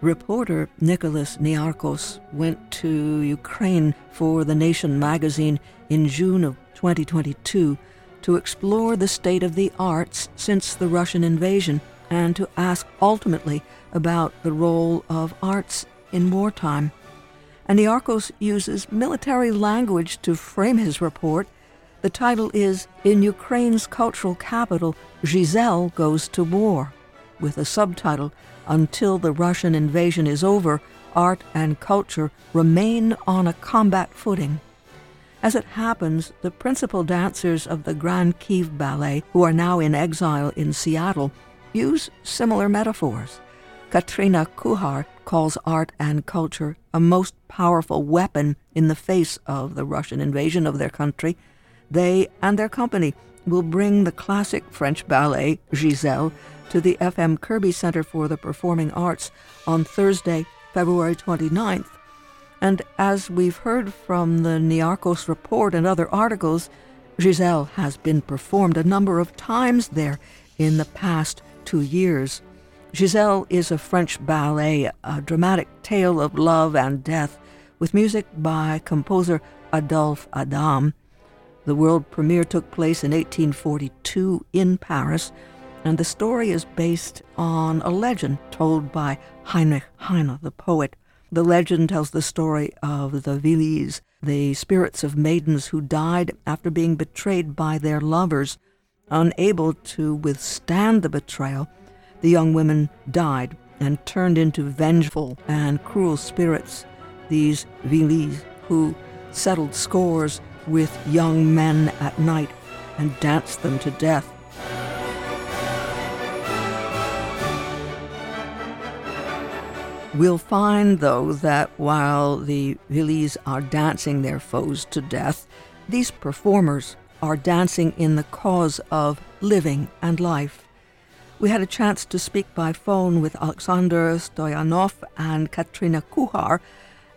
Reporter Nicholas Niarchos went to Ukraine for The Nation magazine in June of 2022 to explore the state of the arts since the Russian invasion and to ask ultimately about the role of arts in wartime. And Niarchos uses military language to frame his report. The title is In Ukraine's Cultural Capital, Giselle Goes to War, with a subtitle until the Russian invasion is over, art and culture remain on a combat footing. As it happens, the principal dancers of the Grand Kyiv Ballet, who are now in exile in Seattle, use similar metaphors. Kateryna Kukhar calls art and culture a most powerful weapon in the face of the Russian invasion of their country. They and their company will bring the classic French ballet, Giselle, to the FM Kirby Center for the Performing Arts on Thursday, February 29th. And as we've heard from the Niarchos report and other articles, Giselle has been performed a number of times there in the past two years. Giselle is a French ballet, a dramatic tale of love and death, with music by composer Adolphe Adam. The world premiere took place in 1842 in Paris and the story is based on a legend told by Heinrich Heine, the poet. The legend tells the story of the Wilis, the spirits of maidens who died after being betrayed by their lovers. Unable to withstand the betrayal, the young women died and turned into vengeful and cruel spirits, these Wilis, who settled scores with young men at night and danced them to death. We'll find, though, that while the Wilis are dancing their foes to death, these performers are dancing in the cause of living and life. We had a chance to speak by phone with Alexander Stoianov and Kateryna Kukhar,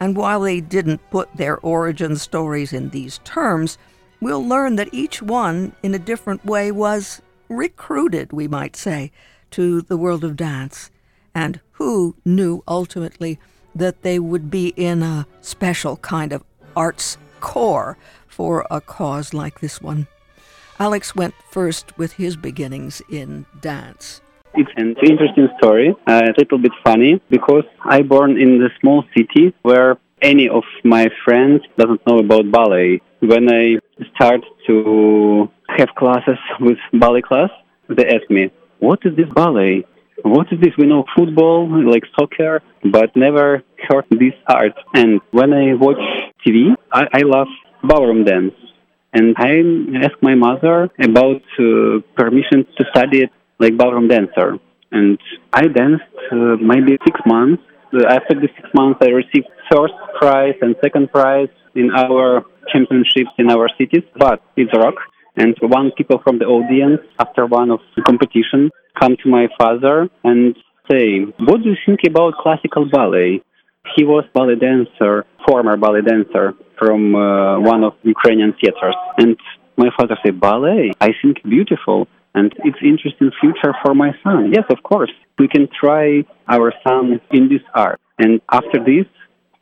and while they didn't put their origin stories in these terms, we'll learn that each one, in a different way, was recruited, we might say, to the world of dance and who knew ultimately that they would be in a special kind of arts corps for a cause like this one. Alex went first with his beginnings in dance. It's an interesting story, uh, a little bit funny, because I born in the small city where any of my friends doesn't know about ballet. When I start to have classes with ballet class, they ask me, what is this ballet? what is this? We know football, like soccer, but never heard this art. And when I watch TV, I, I love ballroom dance. And I ask my mother about uh, permission to study it like ballroom dancer. And I danced uh, maybe six months. Uh, after the six months, I received first prize and second prize in our championships in our cities. But it's rock. And one people from the audience, after one of the competition, come to my father and say, "What do you think about classical ballet?" He was ballet dancer, former ballet dancer from uh, one of Ukrainian theaters, and my father said, "Ballet, I think beautiful." And it's interesting future for my son. Yes, of course. We can try our son in this art. And after this,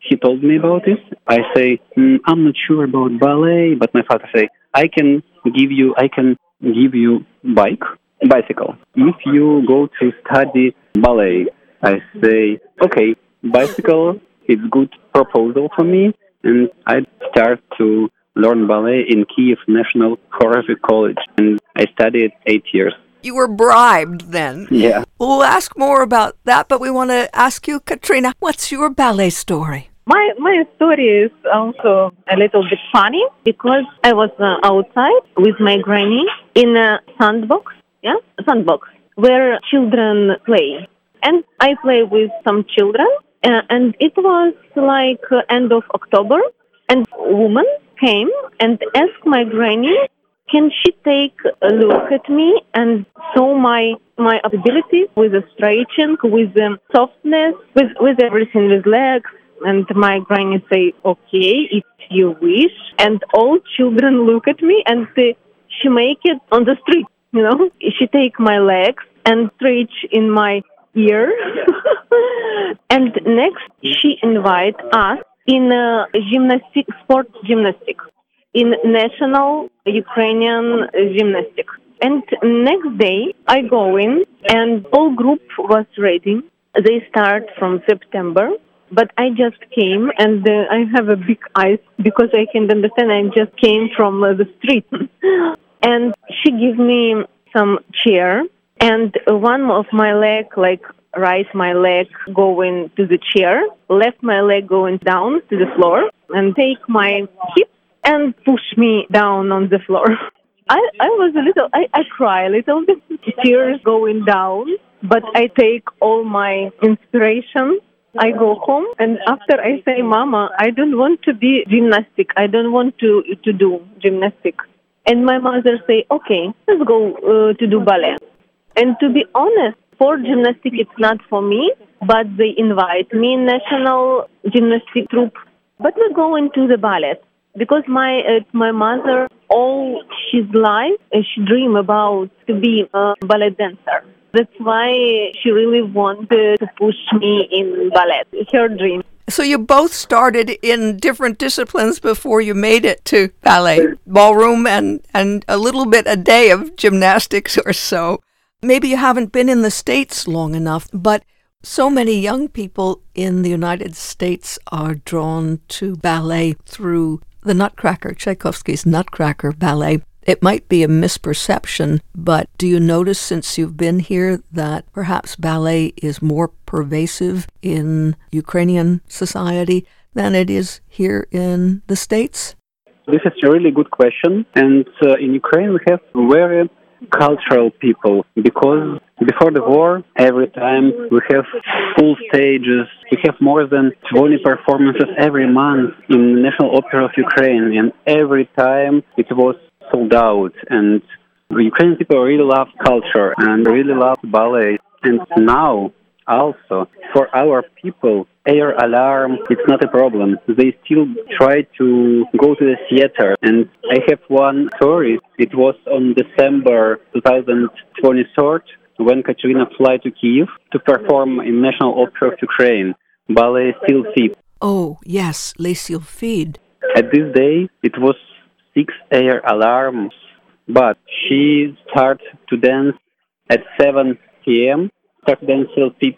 he told me about this. I say, mm, I'm not sure about ballet, but my father say, I can give you, I can give you bike, bicycle. If you go to study ballet, I say, okay, bicycle is good proposal for me, and I start to learn ballet in Kiev National Choreography College, and I studied eight years. You were bribed then. Yeah. We'll ask more about that, but we want to ask you, Kateryna, what's your ballet story? My my story is also a little bit funny because I was uh, outside with my granny in a sandbox, yeah, sandbox where children play, and I play with some children, uh, and it was like uh, end of October, and a woman came and asked my granny, can she take a look at me and saw my my abilities with stretching, with the softness, with with everything, with legs and my granny say, okay, if you wish. And all children look at me and say, she make it on the street. you know. She take my legs and stretch in my ear. and next, she invite us in uh, gymnastic, sports gymnastic, in national Ukrainian gymnastic. And next day, I go in, and all group was ready. They start from September, but I just came, and uh, I have a big eyes because I can understand. I just came from uh, the street, and she gave me some chair, and one of my leg like right my leg going to the chair, left my leg going down to the floor, and take my hip and push me down on the floor. I, I was a little, I, I cry a little bit, tears going down, but I take all my inspiration. I go home and after I say, Mama, I don't want to be gymnastic. I don't want to, to do gymnastic. And my mother say, okay, let's go uh, to do ballet. And to be honest, for gymnastic, it's not for me, but they invite me in national gymnastic troupe. But we go into the ballet because my uh, my mother all she's life uh, she dream about to be a ballet dancer. That's why she really wanted to push me in ballet. Her dream. So you both started in different disciplines before you made it to ballet, ballroom, and and a little bit a day of gymnastics or so. Maybe you haven't been in the States long enough, but so many young people in the United States are drawn to ballet through the Nutcracker, Tchaikovsky's Nutcracker ballet. It might be a misperception, but do you notice since you've been here that perhaps ballet is more pervasive in Ukrainian society than it is here in the States? This is a really good question. And uh, in Ukraine, we have very cultural people because before the war, every time we have full stages, we have more than 20 performances every month in the National Opera of Ukraine, and every time it was sold out. And the Ukrainian people really love culture and really love ballet. And now also for our people air alarm it's not a problem. They still try to go to the theater. And i have one story. It was on december 2023 when Kateryna flew to kiev to perform in national opera of ukraine. Ballet Sylphid oh yes les Sylphides at this day it was six air alarms but she started to dance at 7 p.m presidential tip,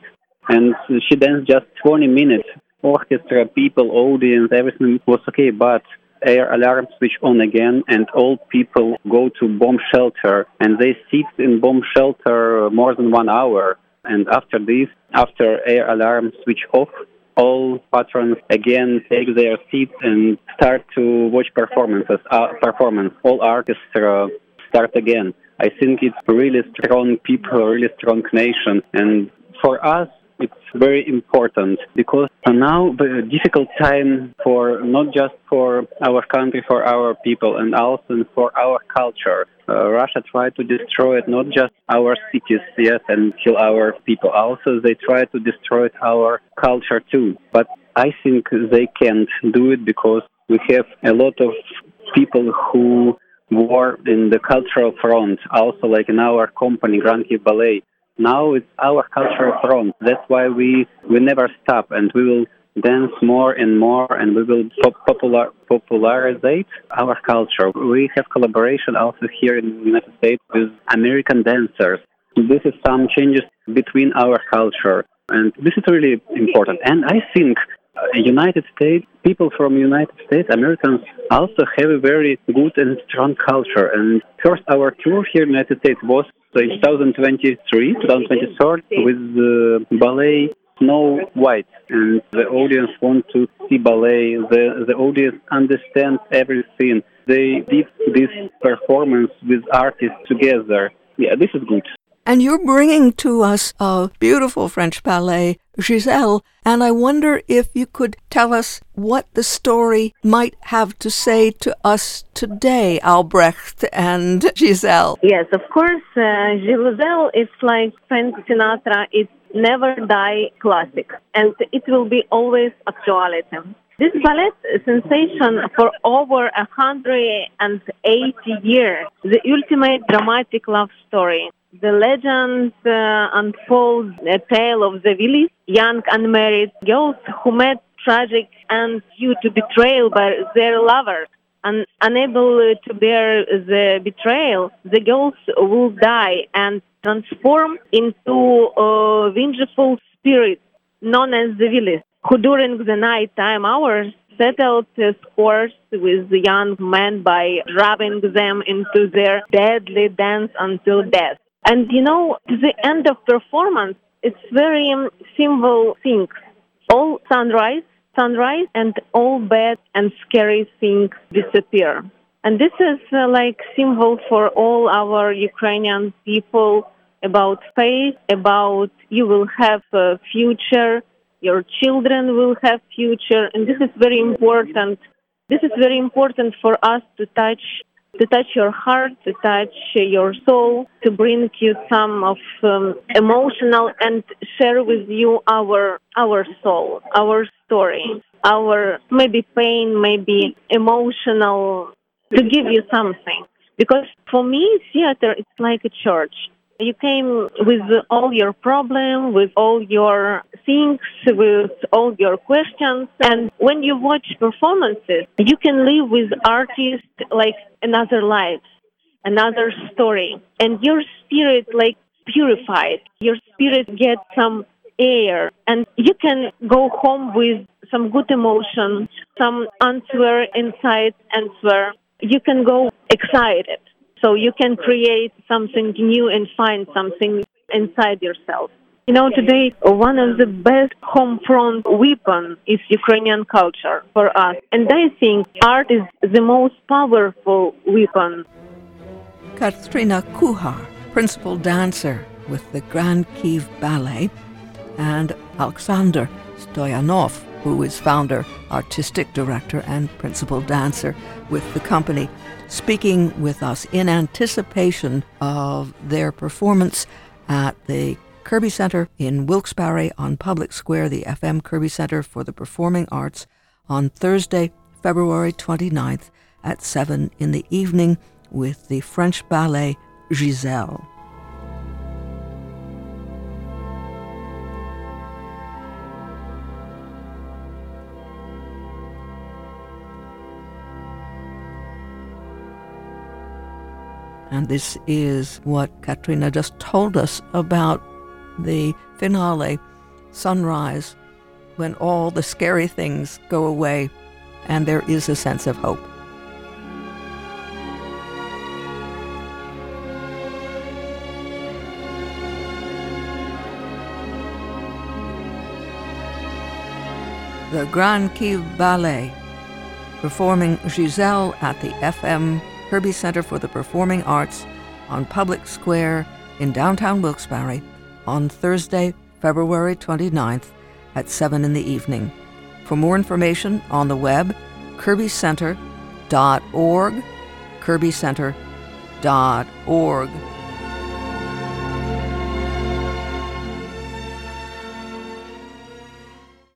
and she danced just 20 minutes. Orchestra, people, audience, everything was okay, but air alarm switch on again, and all people go to bomb shelter, and they sit in bomb shelter more than one hour. And after this, after air alarm switch off, all patrons again take their seats and start to watch performances. Uh, performance. All orchestra start again. I think it's really strong people, really strong nation, and for us it's very important because now the difficult time for not just for our country, for our people, and also for our culture. Uh, Russia tried to destroy it, not just our cities, yes, and kill our people. Also, they try to destroy our culture too. But I think they can't do it because we have a lot of people who war in the cultural front, also like in our company, Grand Ballet. Now it's our cultural front. That's why we, we never stop and we will dance more and more and we will popular, popularize our culture. We have collaboration also here in the United States with American dancers. This is some changes between our culture and this is really important. And I think Uh, United States, people from United States, Americans also have a very good and strong culture. And first, our tour here in United States was in 2023, 2024, with the ballet Snow White, and the audience want to see ballet. The the audience understands everything. They did this performance with artists together. Yeah, this is good. And you're bringing to us a beautiful French ballet, Giselle, and I wonder if you could tell us what the story might have to say to us today, Albrecht and Giselle. Yes, of course. Uh, Giselle is like Frank Sinatra. It's never die classic, and it will be always actuality. This ballet sensation for over 180 years, the ultimate dramatic love story. The legend uh, unfolds a tale of the Wilis, young unmarried girls who met tragic and due to betrayal by their lovers. And unable to bear the betrayal, the girls will die and transform into uh, vengeful spirits known as the Wilis who during the nighttime hours settled scores with young men by driving them into their deadly dance until death. And you know, the end of performance, it's very um, simple things. All sunrise, sunrise, and all bad and scary things disappear. And this is uh, like symbol for all our Ukrainian people about faith, about you will have a future, your children will have future and this is very important this is very important for us to touch to touch your heart to touch your soul to bring you some of um, emotional and share with you our our soul our story our maybe pain maybe emotional to give you something. Because for me theater it's like a church you came with all your problems, with all your things, with all your questions. And when you watch performances, you can live with artists like another life, another story. And your spirit like purified. Your spirit gets some air and you can go home with some good emotion, some answer inside answer. You can go excited. So you can create something new and find something inside yourself. You know, today one of the best home front weapon is Ukrainian culture for us. And I think art is the most powerful weapon. Kateryna Kukhar, principal dancer with the Grand Kyiv Ballet, and Alexander Stoianov, who is founder, artistic director, and principal dancer with the company, speaking with us in anticipation of their performance at the Kirby Center in Wilkes-Barre on Public Square, the FM Kirby Center for the Performing Arts, on Thursday, February 29th at 7 in the evening with the French ballet Giselle. And this is what Kateryna just told us about the finale, sunrise, when all the scary things go away and there is a sense of hope. The Grand Kyiv Ballet performing Giselle at the FM Kirby Center for the Performing Arts on Public Square in downtown Wilkes-Barre on Thursday, February 29th at 7 in the evening. For more information on the web, kirbycenter.org, kirbycenter.org.